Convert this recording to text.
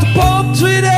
the palm tree